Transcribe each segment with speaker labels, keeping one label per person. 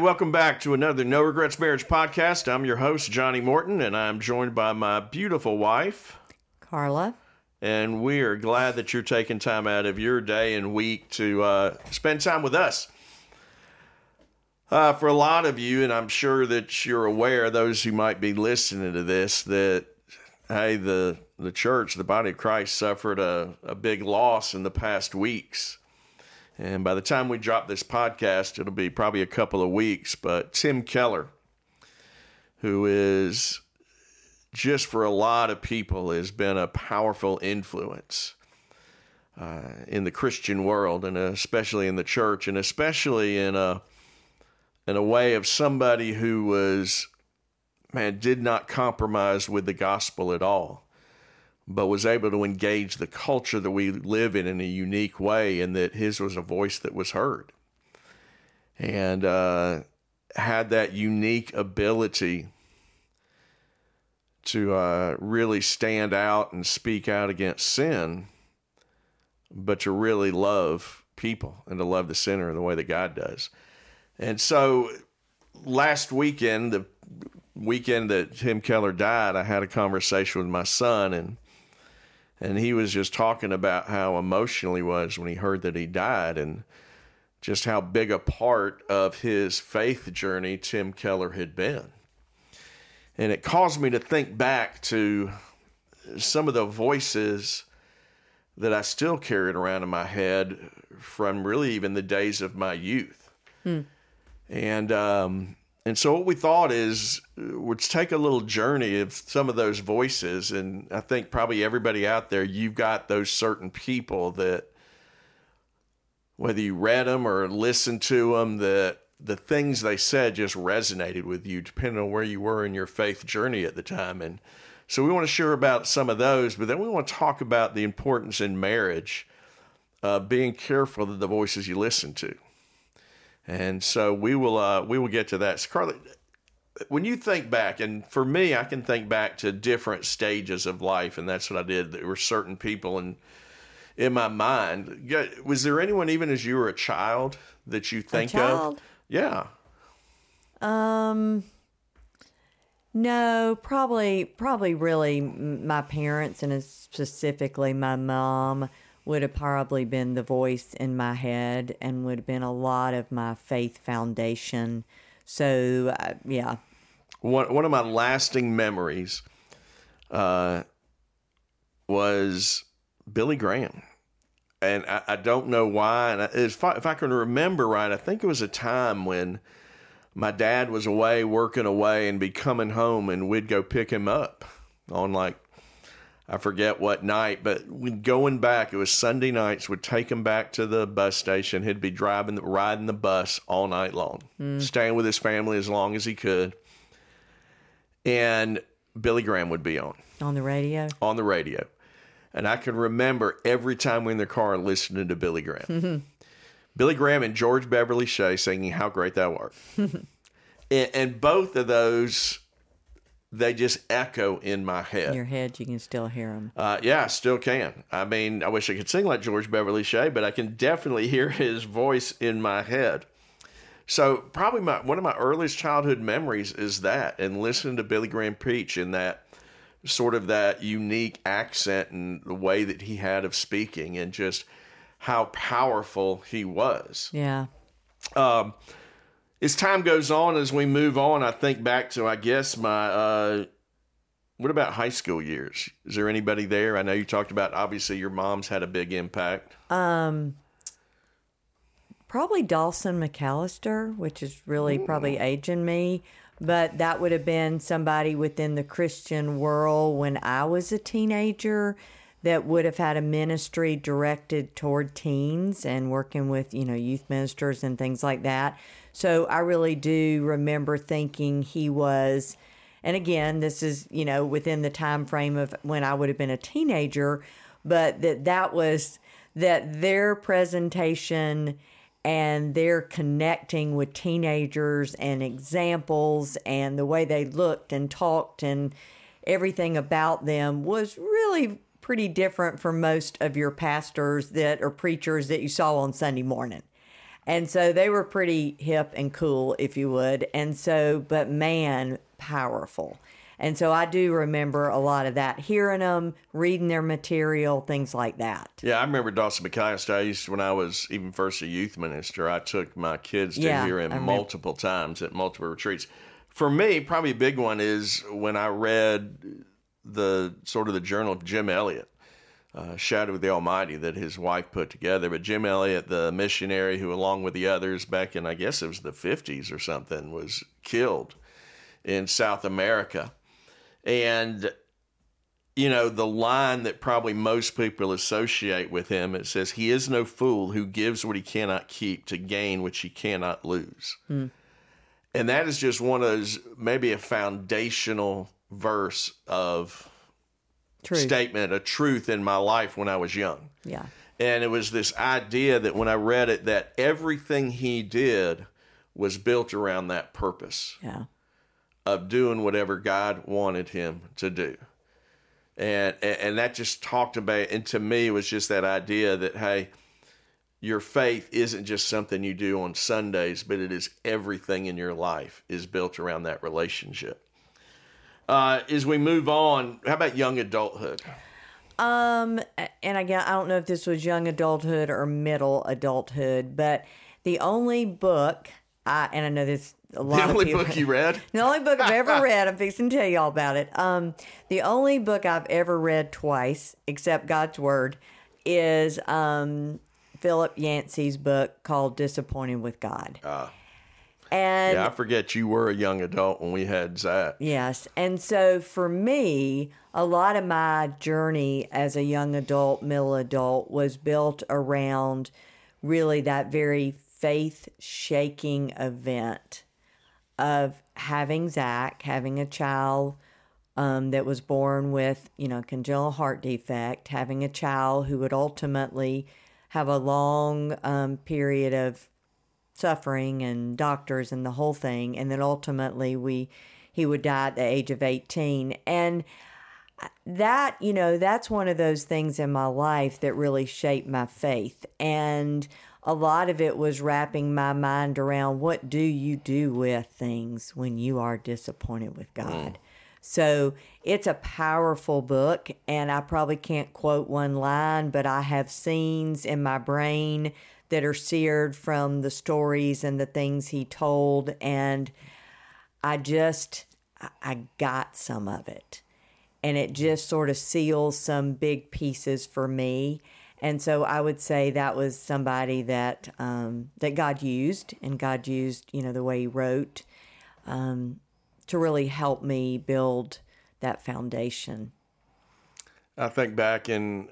Speaker 1: Welcome back to another No Regrets Marriage podcast. I'm your host, Johnny Morton, and I'm joined by my beautiful wife,
Speaker 2: Carla.
Speaker 1: And we are glad that you're taking time out of your day and week to uh, spend time with us. Uh, for a lot of you, and I'm sure that you're aware, those who might be listening to this, that hey, the the church, the body of Christ, suffered a, a big loss in the past weeks. And by the time we drop this podcast, it'll be probably a couple of weeks. But Tim Keller, who is just for a lot of people has been a powerful influence uh, in the Christian world, and especially in the church, and especially in a in a way of somebody who was man did not compromise with the gospel at all but was able to engage the culture that we live in in a unique way, and that his was a voice that was heard, and uh, had that unique ability to uh, really stand out and speak out against sin, but to really love people and to love the sinner in the way that God does. And so last weekend, the weekend that Tim Keller died, I had a conversation with my son and and he was just talking about how emotional he was when he heard that he died and just how big a part of his faith journey Tim Keller had been. And it caused me to think back to some of the voices that I still carried around in my head from really even the days of my youth. Hmm. And um, and so what we thought is let's take a little journey of some of those voices, and I think probably everybody out there, you've got those certain people that whether you read them or listened to them, that the things they said just resonated with you, depending on where you were in your faith journey at the time. And so we want to share about some of those, but then we want to talk about the importance in marriage of being careful of the voices you listen to. And so we will uh, we will get to that. So Carla, when you think back, and for me, I can think back to different stages of life, and that's what I did. There were certain people in in my mind. Was there anyone, even as you were a child, that you think of? Yeah.
Speaker 2: Um. No, probably, probably, really, my parents, and specifically my mom would have probably been the voice in my head and would have been a lot of my faith foundation. So, uh, yeah.
Speaker 1: One, one of my lasting memories uh, was Billy Graham. And I, I don't know why. And if I, if I can remember right, I think it was a time when my dad was away working away and be coming home, and we'd go pick him up on like I forget what night, but when going back, it was Sunday nights. Would take him back to the bus station. He'd be driving, riding the bus all night long, mm. staying with his family as long as he could. And Billy Graham would be on
Speaker 2: on the radio.
Speaker 1: On the radio, and I can remember every time we are in the car listening to Billy Graham. Mm-hmm. Billy Graham and George Beverly Shea singing "How Great Thou Art," and, and both of those they just echo in my head.
Speaker 2: In your head, you can still hear them.
Speaker 1: Uh, yeah, I still can. I mean, I wish I could sing like George Beverly Shea, but I can definitely hear his voice in my head. So probably my one of my earliest childhood memories is that, and listening to Billy Graham preach in that sort of that unique accent and the way that he had of speaking, and just how powerful he was.
Speaker 2: Yeah.
Speaker 1: Um, as time goes on, as we move on, I think back to, I guess, my, uh, what about high school years? Is there anybody there? I know you talked about, obviously, your mom's had a big impact.
Speaker 2: Um, probably Dawson McAllister, which is really Ooh. probably aging me. But that would have been somebody within the Christian world when I was a teenager that would have had a ministry directed toward teens and working with, you know, youth ministers and things like that. So I really do remember thinking he was and again, this is, you know, within the time frame of when I would have been a teenager, but that that was that their presentation and their connecting with teenagers and examples and the way they looked and talked and everything about them was really pretty different from most of your pastors that or preachers that you saw on Sunday morning. And so they were pretty hip and cool, if you would. And so, but man, powerful. And so I do remember a lot of that, hearing them, reading their material, things like that.
Speaker 1: Yeah, I remember Dawson McAllister. I used when I was even first a youth minister, I took my kids to
Speaker 2: Yeah,
Speaker 1: hear him multiple times at multiple retreats. For me, probably a big one is when I read the sort of the journal of Jim Elliot, uh, Shadow of the Almighty, that his wife put together. But Jim Elliot, the missionary who, along with the others back in, I guess it was the 50s or something, was killed in South America. And you know, the line that probably most people associate with him, it says, He is no fool who gives what he cannot keep to gain which he cannot lose. And that is just one of those, maybe a foundational verse of
Speaker 2: True.
Speaker 1: statement, a truth in my life when I was young.
Speaker 2: Yeah.
Speaker 1: And it was this idea that when I read it, that everything he did was built around that purpose
Speaker 2: Yeah.
Speaker 1: of doing whatever God wanted him to do. And and and that just talked about and to me it was just that idea that hey, your faith isn't just something you do on Sundays, but it is everything in your life is built around that relationship. Uh, as we move on, how about young adulthood?
Speaker 2: Um, and again, I don't know if this was young adulthood or middle adulthood, but the only book I and I know this a lot
Speaker 1: The
Speaker 2: of
Speaker 1: only
Speaker 2: people,
Speaker 1: book you read?
Speaker 2: the only book I've ever read. I'm fixing to tell you all about it. Um, the only book I've ever read twice, except God's Word, is um Philip Yancey's book called "Disappointed with God." And
Speaker 1: Yeah, I forget you were a young adult when we had Zach.
Speaker 2: Yes. And so for me, a lot of my journey as a young adult, middle adult was built around really that very faith shaking event of having Zach, having a child um, that was born with, you know, congenital heart defect, having a child who would ultimately have a long um, period of suffering and doctors and the whole thing. And then ultimately we he would die at the age of 18 and that you know that's one of those things in my life that really shaped my faith. And a lot of it was wrapping my mind around what do you do with things when you are disappointed with God? Mm. So it's a powerful book, and I probably can't quote one line, but I have scenes in my brain that are seared from the stories and the things he told, and I just I- got some of it, and it just sort of seals some big pieces for me. And so I would say that was somebody that um, that God used, and God used, you know, the way He wrote um, to really help me build that foundation.
Speaker 1: I think back in,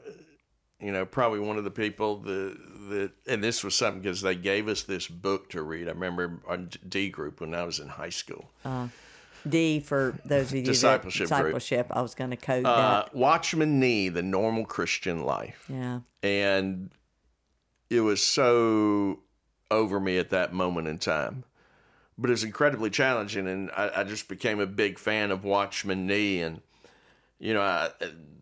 Speaker 1: you know, probably one of the people that, that and this was something because they gave us this book to read. I remember on D group when I was in high school.
Speaker 2: D for those of you
Speaker 1: Discipleship
Speaker 2: that,
Speaker 1: group.
Speaker 2: discipleship. I was going to code
Speaker 1: Uh,
Speaker 2: that.
Speaker 1: Watchman Nee, The Normal Christian Life.
Speaker 2: Yeah,
Speaker 1: And it was so over me at that moment in time. But it was incredibly challenging, and I, I just became a big fan of Watchman Nee. And, you know, I,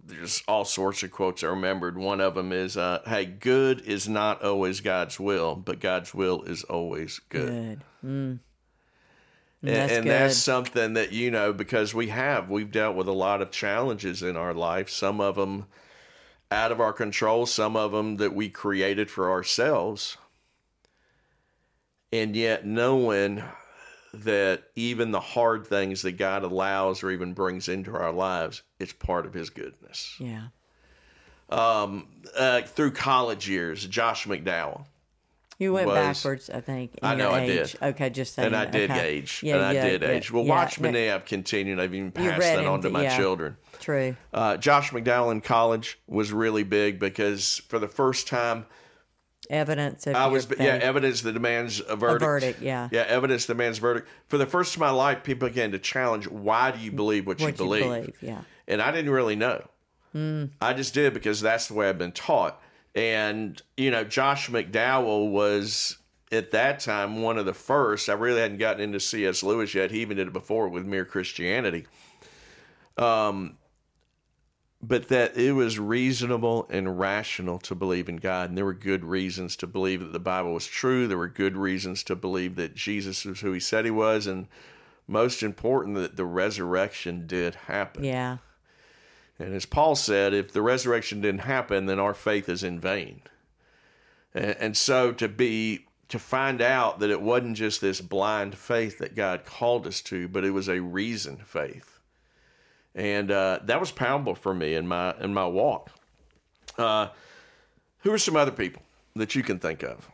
Speaker 1: there's all sorts of quotes I remembered. One of them is, uh, hey, good is not always God's will, but God's will is always good.
Speaker 2: good. Mm.
Speaker 1: And,
Speaker 2: That's
Speaker 1: and that's something that, you know, because we have, we've dealt with a lot of challenges in our life, some of them out of our control, some of them that we created for ourselves. And yet, knowing that even the hard things that God allows or even brings into our lives, it's part of His goodness.
Speaker 2: yeah,
Speaker 1: Uh, through college years, Josh McDowell.
Speaker 2: you went
Speaker 1: was-
Speaker 2: backwards. I think. in
Speaker 1: I know
Speaker 2: your
Speaker 1: I did.
Speaker 2: age. Okay, just saying.
Speaker 1: And I did
Speaker 2: okay.
Speaker 1: age.
Speaker 2: Yeah,
Speaker 1: and I
Speaker 2: yeah,
Speaker 1: did
Speaker 2: yeah,
Speaker 1: age. Well,
Speaker 2: yeah,
Speaker 1: Watchman
Speaker 2: yeah.
Speaker 1: I've continued. I've even passed that on to my children.
Speaker 2: True.
Speaker 1: Uh, Josh McDowell in college was really big because for the first time
Speaker 2: Evidence of
Speaker 1: I was yeah evidence that demands a verdict.
Speaker 2: verdict, yeah.
Speaker 1: yeah, evidence demands verdict. For the first of my life, people began to challenge why do you believe what, you,
Speaker 2: what you
Speaker 1: believe?
Speaker 2: believe. Yeah.
Speaker 1: And I didn't really know. I just did because that's the way I've been taught. And you know, Josh McDowell was at that time one of the first. I really hadn't gotten into C.S. Lewis yet. He even did it before with Mere Christianity. Um, but that it was reasonable and rational to believe in God. And there were good reasons to believe that the Bible was true. There were good reasons to believe that Jesus was who he said he was. And most important, that the resurrection did happen.
Speaker 2: Yeah.
Speaker 1: And as Paul said, if the resurrection didn't happen, then our faith is in vain. And, so to be to find out that it wasn't just this blind faith that God called us to, but it was a reasoned faith, and uh, that was powerful for me in my in my walk. Uh, who are some other people that you can think of?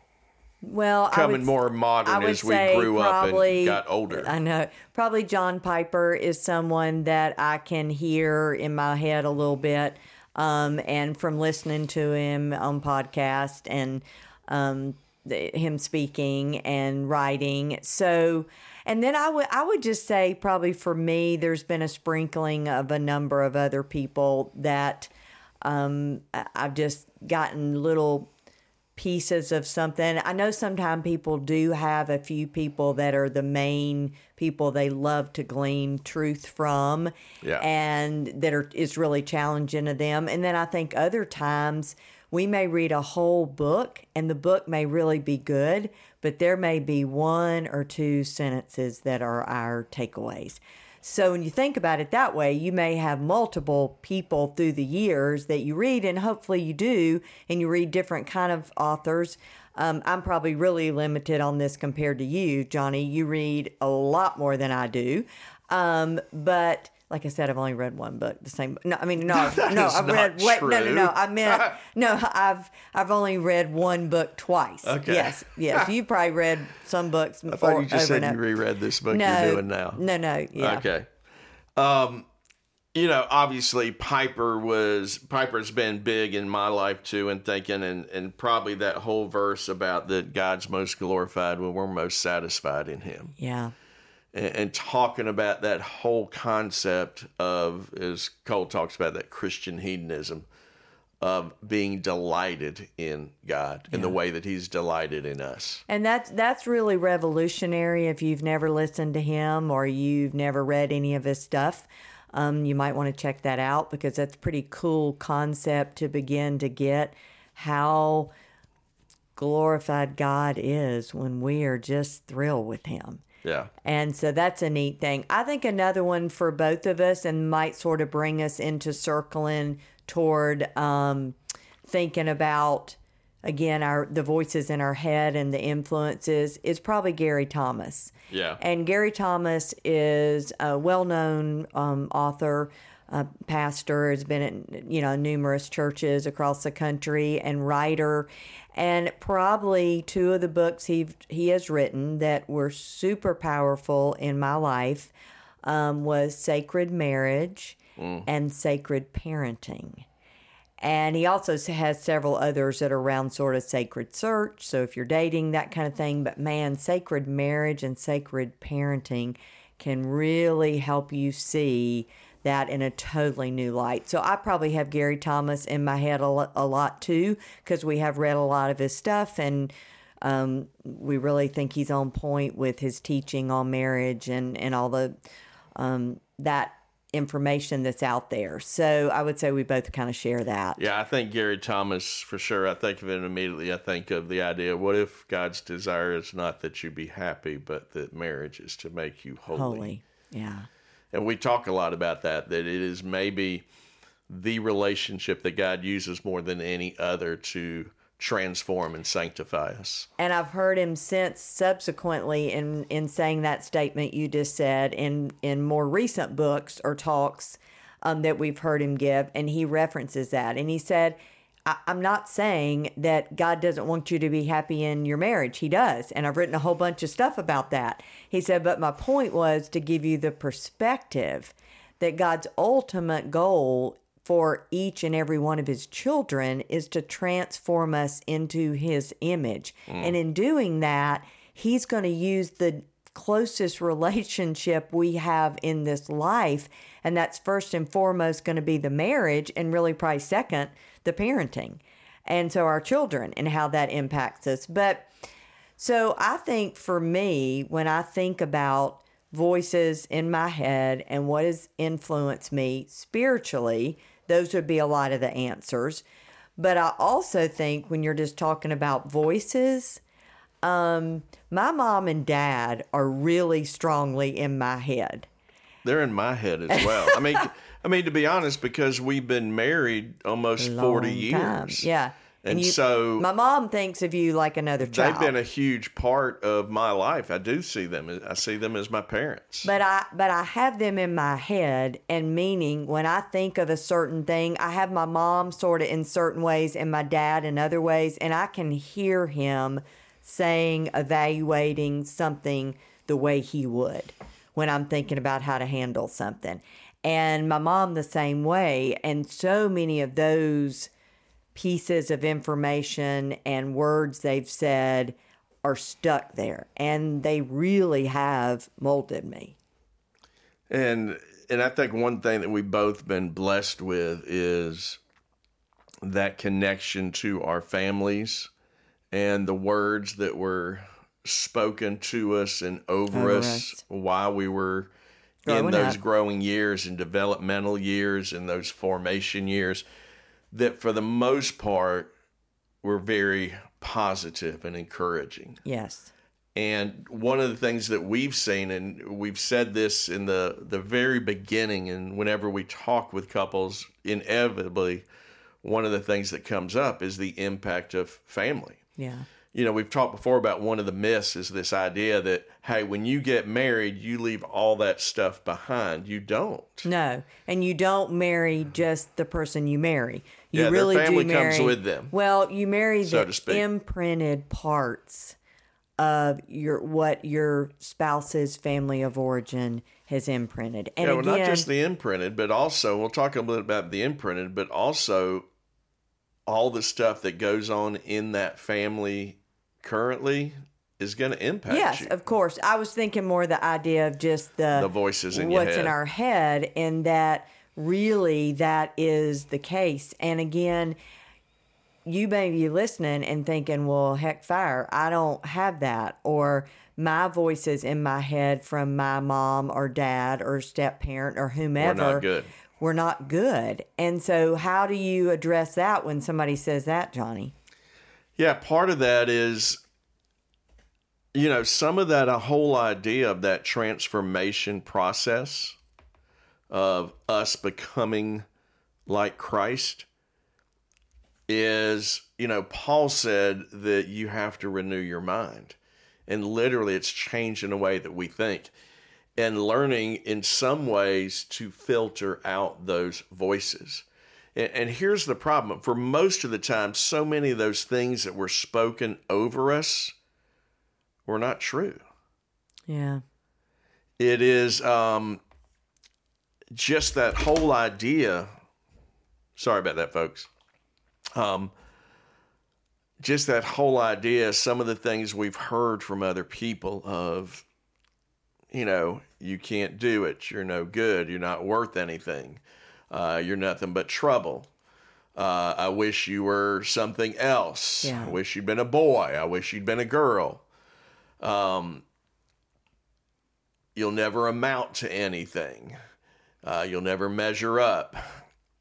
Speaker 2: Well,
Speaker 1: coming
Speaker 2: would,
Speaker 1: more modern as we grew
Speaker 2: probably,
Speaker 1: up and got older.
Speaker 2: I know. Probably John Piper is someone that I can hear in my head a little bit. Um, and from listening to him on podcast and um, the, him speaking and writing. So, and then I would I would just say probably for me, there's been a sprinkling of a number of other people that um, I've just gotten little pieces of something. I know sometimes people do have a few people that are the main people they love to glean truth from
Speaker 1: yeah.
Speaker 2: and that are is really challenging to them. And then I think other times we may read a whole book and the book may really be good, but there may be one or two sentences that are our takeaways. So when you think about it that way, you may have multiple people through the years that you read, and hopefully you do, and you read different kind of authors. Um, I'm probably really limited on this compared to you, Johnny. You read a lot more than I do, um, but like I said, I've only read one book. The same. No, I mean, no, no. I've read. Wait, no, no, no. I meant no. I've I've only read one book twice.
Speaker 1: Okay.
Speaker 2: Yes, yes. You've probably read some books.
Speaker 1: I thought you just said you reread this book
Speaker 2: no,
Speaker 1: you're doing now.
Speaker 2: No, no. Yeah.
Speaker 1: Okay. Um, you know, obviously Piper was Piper's been big in my life too, and thinking, and and probably that whole verse about that God's most glorified when we're most satisfied in Him.
Speaker 2: Yeah
Speaker 1: and, and talking about that whole concept of, as Cole talks about, that Christian hedonism of being delighted in God in the way that He's delighted in us.
Speaker 2: And that's that's really revolutionary. If you've never listened to him or you've never read any of his stuff, um, you might want to check that out because that's a pretty cool concept to begin to get how glorified God is when we are just thrilled with Him.
Speaker 1: Yeah.
Speaker 2: And so that's a neat thing. I think another one for both of us and might sort of bring us into circling toward um, thinking about again our the voices in our head and the influences is probably Gary Thomas.
Speaker 1: Yeah.
Speaker 2: And Gary Thomas is a well-known um, author, uh, pastor, has been in you know numerous churches across the country, and writer and probably two of the books he he has written that were super powerful in my life um, was Sacred Marriage mm. and Sacred Parenting. And he also has several others that are around sort of sacred search. So if you're dating, that kind of thing. But man, sacred marriage and sacred parenting can really help you see that in a totally new light. So I probably have Gary Thomas in my head a lot, a lot too, because we have read a lot of his stuff and um, we really think he's on point with his teaching on marriage and, and all the um, that information that's out there. So I would say we both kind of share that.
Speaker 1: Yeah, I think Gary Thomas for sure. I think of it immediately. I think of the idea what if God's desire is not that you be happy, but that marriage is to make you holy.
Speaker 2: Holy. Yeah
Speaker 1: and we talk a lot about that that it is maybe the relationship that God uses more than any other to transform and sanctify us.
Speaker 2: And I've heard him since subsequently in in saying that statement you just said in in more recent books or talks um, that we've heard him give, and he references that, and he said I, am not saying that God doesn't want you to be happy in your marriage. He does. And I've written a whole bunch of stuff about that. He said, but my point was to give you the perspective that God's ultimate goal for each and every one of his children is to transform us into his image. Mm. And in doing that, he's going to use the closest relationship we have in this life. And that's first and foremost going to be the marriage, and really, probably second, the parenting. And so our children and how that impacts us. But so I think for me, when I think about voices in my head and what has influenced me spiritually, those would be a lot of the answers. But I also think when you're just talking about voices, um, my mom and dad are really strongly in my head.
Speaker 1: They're in my head as well. I mean, I mean to be honest, because we've been married almost forty
Speaker 2: Long time.
Speaker 1: years.
Speaker 2: Yeah.
Speaker 1: And so-
Speaker 2: my mom thinks of you like another child.
Speaker 1: They've been a huge part of my life. I do see them. I see them as my parents.
Speaker 2: But I but I have them in my head and meaning when I think of a certain thing, I have my mom sort of in certain ways and my dad in other ways and I can hear him saying evaluating something the way he would when I'm thinking about how to handle something. And my mom the same way and so many of those pieces of information and words they've said are stuck there and they really have molded me.
Speaker 1: And and I think one thing that we've both been blessed with is that connection to our families and the words that were spoken to us and over,
Speaker 2: Over
Speaker 1: us,
Speaker 2: us.
Speaker 1: while we were in those growing years and developmental years and those formation years that for the most part were very positive and encouraging.
Speaker 2: Yes.
Speaker 1: And one of the things that we've seen, and we've said this in the, the very beginning, and whenever we talk with couples, inevitably, one of the things that comes up is the impact of family.
Speaker 2: Yeah.
Speaker 1: You know, we've talked before about one of the myths is this idea that, hey, when you get married, you leave all that stuff behind. You don't.
Speaker 2: No. And you don't marry just the person you marry. You
Speaker 1: Yeah, their
Speaker 2: really
Speaker 1: family
Speaker 2: do
Speaker 1: comes
Speaker 2: marry,
Speaker 1: with them.
Speaker 2: Well, you marry
Speaker 1: So
Speaker 2: the imprinted parts of your what your spouse's family of origin has imprinted. And
Speaker 1: yeah, well,
Speaker 2: again,
Speaker 1: not just the imprinted, but also we'll talk a little bit about the imprinted, but also all the stuff that goes on in that family currently is going to impact
Speaker 2: Yes,
Speaker 1: you.
Speaker 2: of course. I was thinking more the idea of just the
Speaker 1: The voices in your
Speaker 2: what's in our head, and that really that is the case. And again, you may be listening and thinking, "Well, heck, fire! I don't have that," or my voices in my head from my mom or dad or step parent or whomever
Speaker 1: good.
Speaker 2: We're not good. And so, how do you address that when somebody says that, Johnny?
Speaker 1: Yeah, part of that is, you know, some of that, a whole idea of that transformation process of us becoming like Christ is, you know, Paul said that you have to renew your mind. And literally, it's changing the way that we think and learning in some ways to filter out those voices. And, and here's the problem for most of the time, so many of those things that were spoken over us were not true.
Speaker 2: Yeah.
Speaker 1: It is um, just that whole idea. Sorry about that, folks. Um, just that whole idea, some of the things we've heard from other people of, you know, you can't do it. You're no good. You're not worth anything. Uh, you're nothing but trouble. Uh, I wish you were something else.
Speaker 2: Yeah.
Speaker 1: I wish you'd been a boy. I wish you'd been a girl. Um, you'll never amount to anything. Uh, you'll never measure up.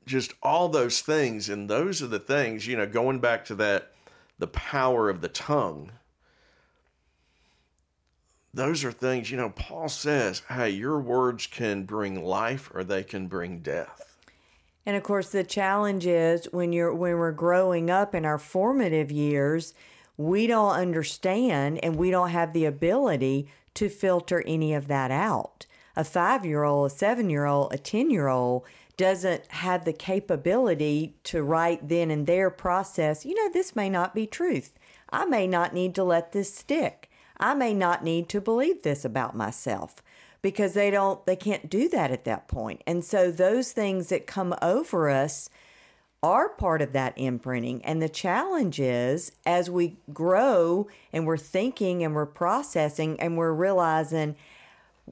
Speaker 1: Just all those things. And those are the things, you know, going back to that, the power of the tongue. Those are things, you know, Paul says, hey, your words can bring life or they can bring death.
Speaker 2: And of course, the challenge is when you're when we're growing up in our formative years, we don't understand and we don't have the ability to filter any of that out. A five year old, a seven year old, a 10 year old doesn't have the capability to right then and there process, you know, this may not be truth. I may not need to let this stick. I may not need to believe this about myself because they don't they can't do that at that point. And so those things that come over us are part of that imprinting. And the challenge is as we grow and we're thinking and we're processing and we're realizing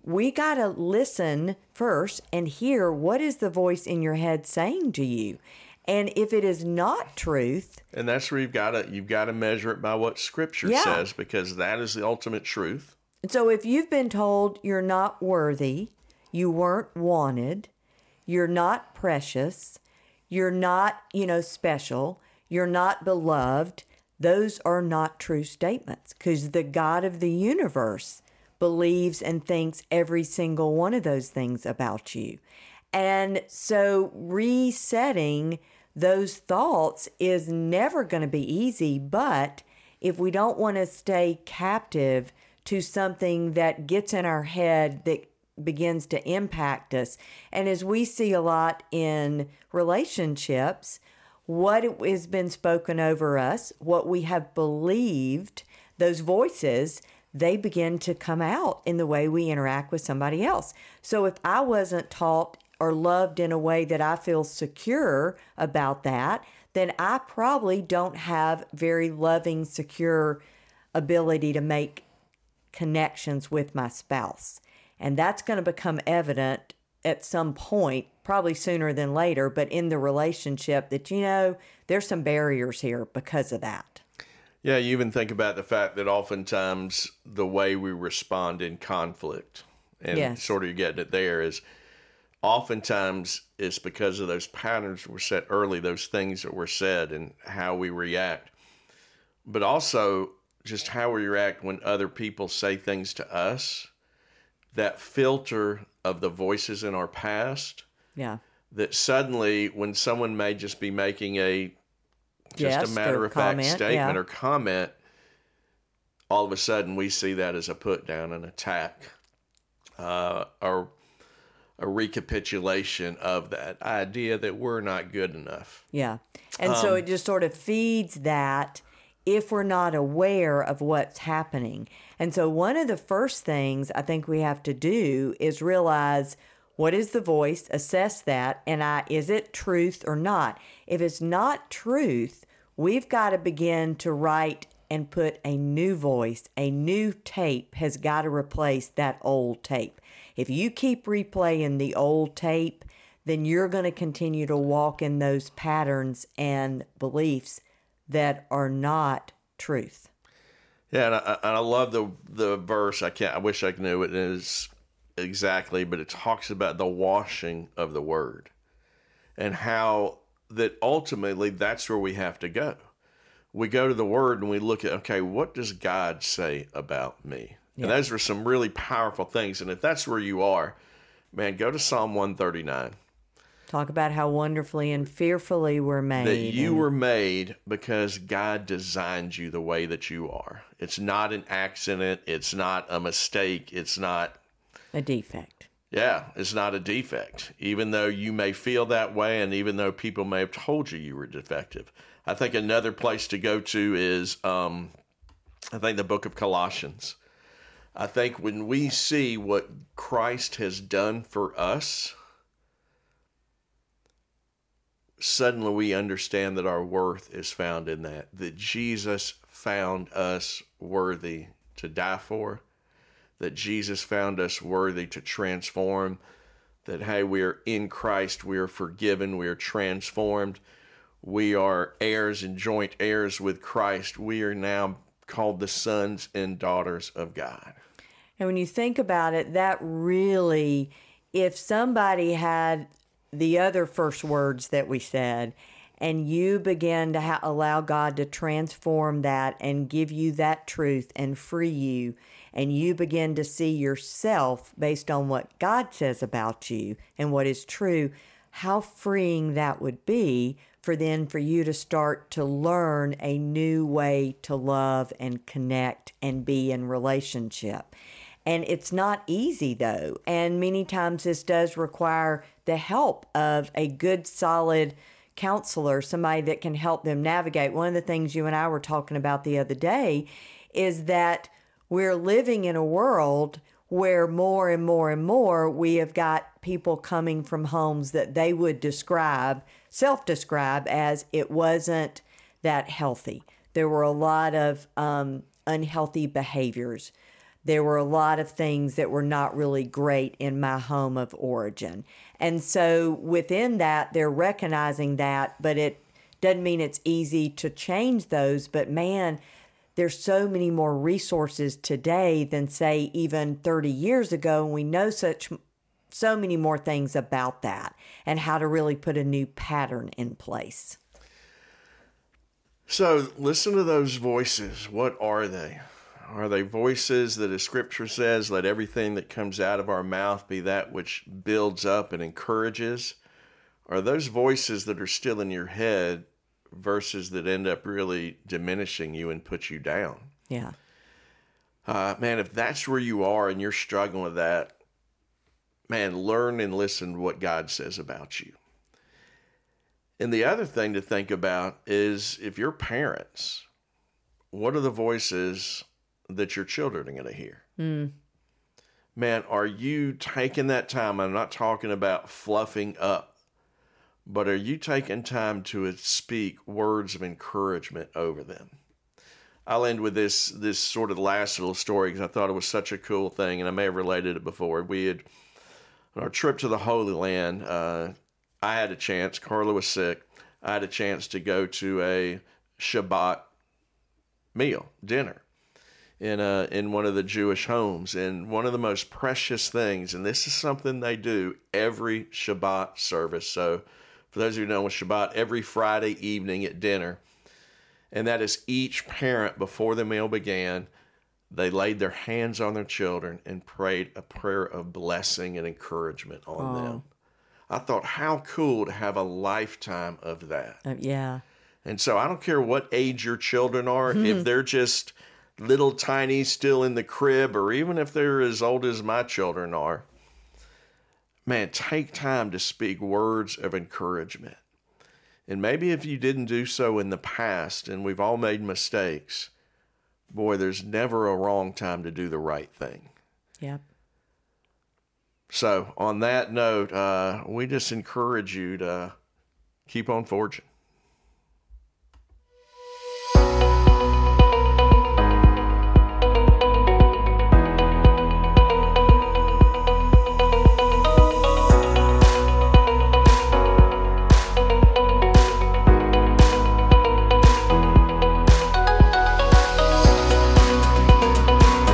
Speaker 2: we got to listen first and hear what is the voice in your head saying to you. And if it is not truth,
Speaker 1: And that's where you've got to you've got to measure it by what scripture
Speaker 2: Yeah.
Speaker 1: says because that is the ultimate truth.
Speaker 2: So if you've been told you're not worthy, you weren't wanted, you're not precious, you're not, you know, special, you're not beloved, those are not true statements because the God of the universe believes and thinks every single one of those things about you. And so resetting those thoughts is never going to be easy, but if we don't want to stay captive to something that gets in our head that begins to impact us. And as we see a lot in relationships, what has been spoken over us, what we have believed, those voices, they begin to come out in the way we interact with somebody else. So if I wasn't taught or loved in a way that I feel secure about that, then I probably don't have very loving, secure ability to make connections with my spouse. And that's going to become evident at some point, probably sooner than later, but in the relationship that, you know, there's some barriers here because of that.
Speaker 1: Yeah, you even think about the fact that oftentimes the way we respond in conflict, and yes. sort of getting it there, is oftentimes it's because of those patterns were set early, those things that were said, and how we react. But also, just how we react when other people say things to us, that filter of the voices in our past.
Speaker 2: Yeah.
Speaker 1: That suddenly, when someone may just be making a just yes, a matter of fact statement yeah. or comment, all of a sudden we see that as a put down, an attack, uh, or a recapitulation of that idea that we're not good enough.
Speaker 2: Yeah. And um, so it just sort of feeds that if we're not aware of what's happening. And so, one of the first things I think we have to do is realize what is the voice, assess that, and I, is it truth or not? If it's not truth, we've got to begin to write and put a new voice, a new tape has got to replace that old tape. If you keep replaying the old tape, then you're going to continue to walk in those patterns and beliefs that are not truth.
Speaker 1: Yeah, and I, I love the the verse. I can't. I wish I knew it is exactly, but it talks about the washing of the word, and how that ultimately that's where we have to go. We go to the word and we look at okay, what does God say about me? Yeah. And those are some really powerful things. And if that's where you are, man, go to Psalm one thirty nine.
Speaker 2: Talk about how wonderfully and fearfully we're made.
Speaker 1: That you and... were made because God designed you the way that you are. It's not an accident. It's not a mistake. It's not
Speaker 2: a defect.
Speaker 1: Yeah, it's not a defect. Even though you may feel that way, and even though people may have told you you were defective. I think another place to go to is, um, I think, the book of Colossians. I think when we see what Christ has done for us, suddenly we understand that our worth is found in that, that Jesus found us worthy to die for, that Jesus found us worthy to transform, that, hey, we are in Christ, we are forgiven, we are transformed, we are heirs and joint heirs with Christ. We are now called the sons and daughters of God.
Speaker 2: And when you think about it, that really, if somebody had the other first words that we said, and you begin to ha- allow God to transform that and give you that truth and free you, and you begin to see yourself based on what God says about you and what is true, how freeing that would be for then for you to start to learn a new way to love and connect and be in relationship. And it's not easy though. And many times this does require the help of a good, solid counselor, somebody that can help them navigate. One of the things you and I were talking about the other day is that we're living in a world where more and more and more we have got people coming from homes that they would describe, self describe as it wasn't that healthy. There were a lot of um, unhealthy behaviors there were a lot of things that were not really great in my home of origin. And so within that, they're recognizing that, but it doesn't mean it's easy to change those. But man, there's so many more resources today than, say, even 30 years ago. And we know such so many more things about that and how to really put a new pattern in place.
Speaker 1: So listen to those voices. What are they? Are they voices that, as scripture says, let everything that comes out of our mouth be that which builds up and encourages? Are those voices that are still in your head verses that end up really diminishing you and put you down?
Speaker 2: Yeah.
Speaker 1: Uh, man, if that's where you are and you're struggling with that, man, learn and listen to what God says about you. And the other thing to think about is if you're parents, what are the voices that your children are going to hear?
Speaker 2: Mm.
Speaker 1: Man, are you taking that time? I'm not talking about fluffing up, but are you taking time to speak words of encouragement over them? I'll end with this this sort of last little story because I thought it was such a cool thing, and I may have related it before. We had on our trip to the Holy Land. Uh, I had a chance. Carla was sick. I had a chance to go to a Shabbat meal dinner in a in one of the Jewish homes, and one of the most precious things, and this is something they do every Shabbat service. So, for those of you who know, with Shabbat every Friday evening at dinner and that is each parent before the meal began, they laid their hands on their children and prayed a prayer of blessing and encouragement on
Speaker 2: Oh.
Speaker 1: them. I thought, how cool to have a lifetime of that.
Speaker 2: Uh, yeah.
Speaker 1: And so I don't care what age your children are, if they're just little tiny still in the crib, or even if they're as old as my children are, man, take time to speak words of encouragement. And maybe if you didn't do so in the past, and we've all made mistakes, boy, there's never a wrong time to do the right thing.
Speaker 2: Yep.
Speaker 1: So, on that note, uh, we just encourage you to keep on forging.